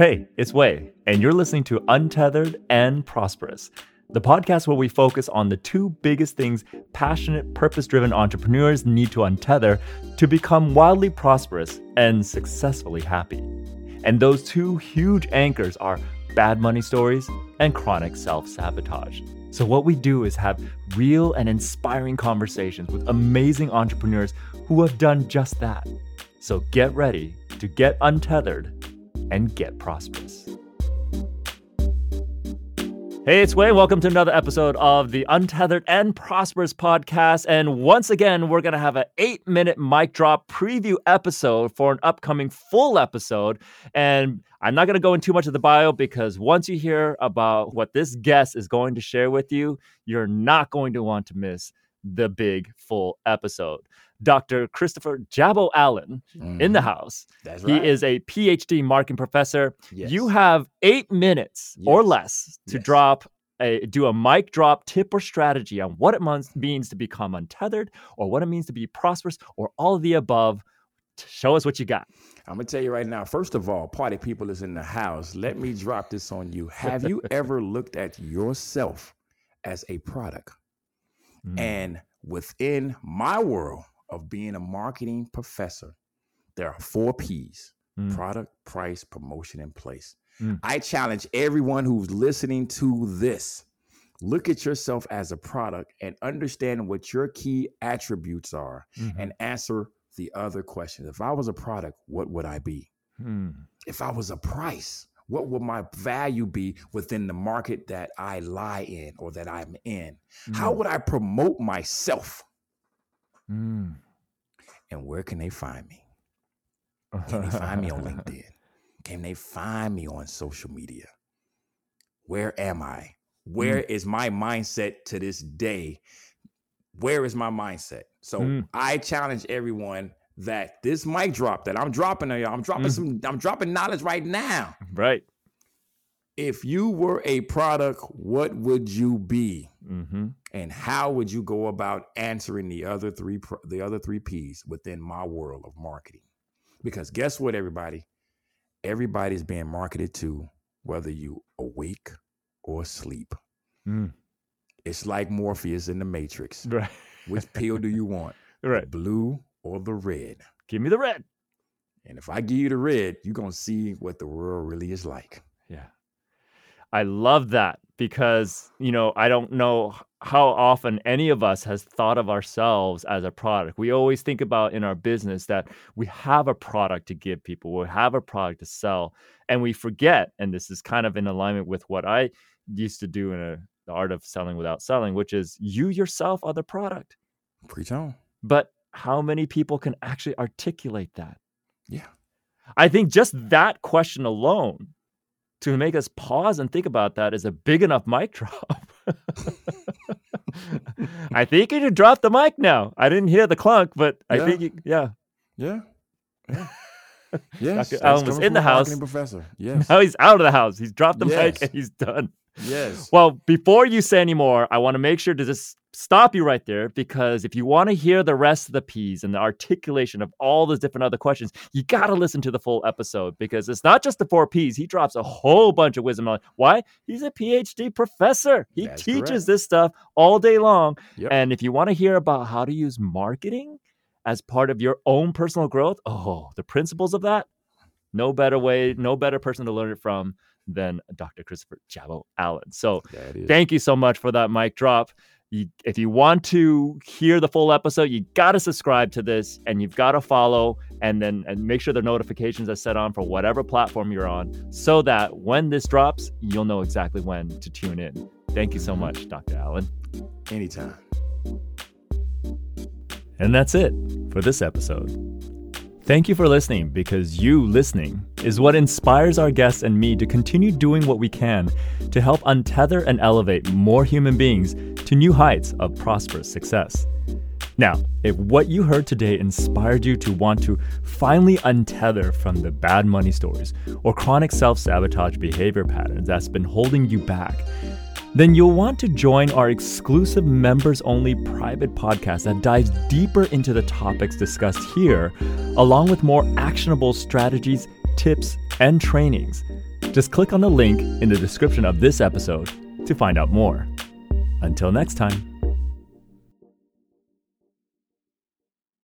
Hey, it's Wei, and you're listening to Untethered and Prosperous, the podcast where we focus on the two biggest things passionate, purpose driven entrepreneurs need to untether to become wildly prosperous and successfully happy. And those two huge anchors are bad money stories and chronic self sabotage. So, what we do is have real and inspiring conversations with amazing entrepreneurs who have done just that. So, get ready to get untethered and get prosperous. Hey, it's Wayne. Welcome to another episode of the Untethered and Prosperous podcast. And once again, we're going to have an eight minute mic drop preview episode for an upcoming full episode. And I'm not going to go into too much of the bio because once you hear about what this guest is going to share with you, you're not going to want to miss the big full episode. Dr. Christopher Jabbo Allen mm-hmm. in the mm-hmm. house. That's right. He is a PhD marketing professor. Yes. You have eight minutes yes. or less to yes. drop a do a mic drop tip or strategy on what it means to become untethered or what it means to be prosperous or all of the above. Show us what you got. I'm gonna tell you right now. First of all, party people is in the house. Let me drop this on you. Have you ever looked at yourself as a product? Mm. And within my world, of being a marketing professor, there are four P's mm. product, price, promotion, and place. Mm. I challenge everyone who's listening to this look at yourself as a product and understand what your key attributes are mm-hmm. and answer the other questions. If I was a product, what would I be? Mm. If I was a price, what would my value be within the market that I lie in or that I'm in? Mm. How would I promote myself? Mm. And where can they find me? Can they find me on LinkedIn? Can they find me on social media? Where am I? Where mm. is my mindset to this day? Where is my mindset? So mm. I challenge everyone that this mic drop that I'm dropping on y'all, I'm dropping mm. some, I'm dropping knowledge right now. Right. If you were a product, what would you be? Mm-hmm. And how would you go about answering the other three the other three P's within my world of marketing? Because guess what, everybody? Everybody's being marketed to, whether you awake or asleep. Mm. It's like Morpheus in the Matrix. Right. Which pill do you want? Right. The blue or the red? Give me the red. And if I give you the red, you're gonna see what the world really is like. Yeah. I love that because, you know, I don't know how often any of us has thought of ourselves as a product. We always think about in our business that we have a product to give people, we have a product to sell, and we forget. And this is kind of in alignment with what I used to do in a, the art of selling without selling, which is you yourself are the product. Preach on. But how many people can actually articulate that? Yeah. I think just that question alone to make us pause and think about that is a big enough mic drop. I think you should drop the mic now. I didn't hear the clunk, but I think you, yeah. Yeah. Yeah. Yes, Dr. Allen was in the house. Professor. Yes. Now he's out of the house. He's dropped the yes. mic and he's done. Yes. Well, before you say any more, I want to make sure to just stop you right there because if you want to hear the rest of the P's and the articulation of all those different other questions, you got to listen to the full episode because it's not just the four P's. He drops a whole bunch of wisdom on why he's a PhD professor. He That's teaches correct. this stuff all day long. Yep. And if you want to hear about how to use marketing as part of your own personal growth, oh, the principles of that, no better way, no better person to learn it from than Dr. Christopher Jabbo Allen. So thank you so much for that mic drop. You, if you want to hear the full episode, you got to subscribe to this and you've got to follow and then and make sure the notifications are set on for whatever platform you're on so that when this drops, you'll know exactly when to tune in. Thank you so mm-hmm. much, Dr. Allen. Anytime. And that's it for this episode. Thank you for listening because you listening is what inspires our guests and me to continue doing what we can to help untether and elevate more human beings to new heights of prosperous success. Now, if what you heard today inspired you to want to finally untether from the bad money stories or chronic self sabotage behavior patterns that's been holding you back, then you'll want to join our exclusive members only private podcast that dives deeper into the topics discussed here, along with more actionable strategies, tips, and trainings. Just click on the link in the description of this episode to find out more. Until next time.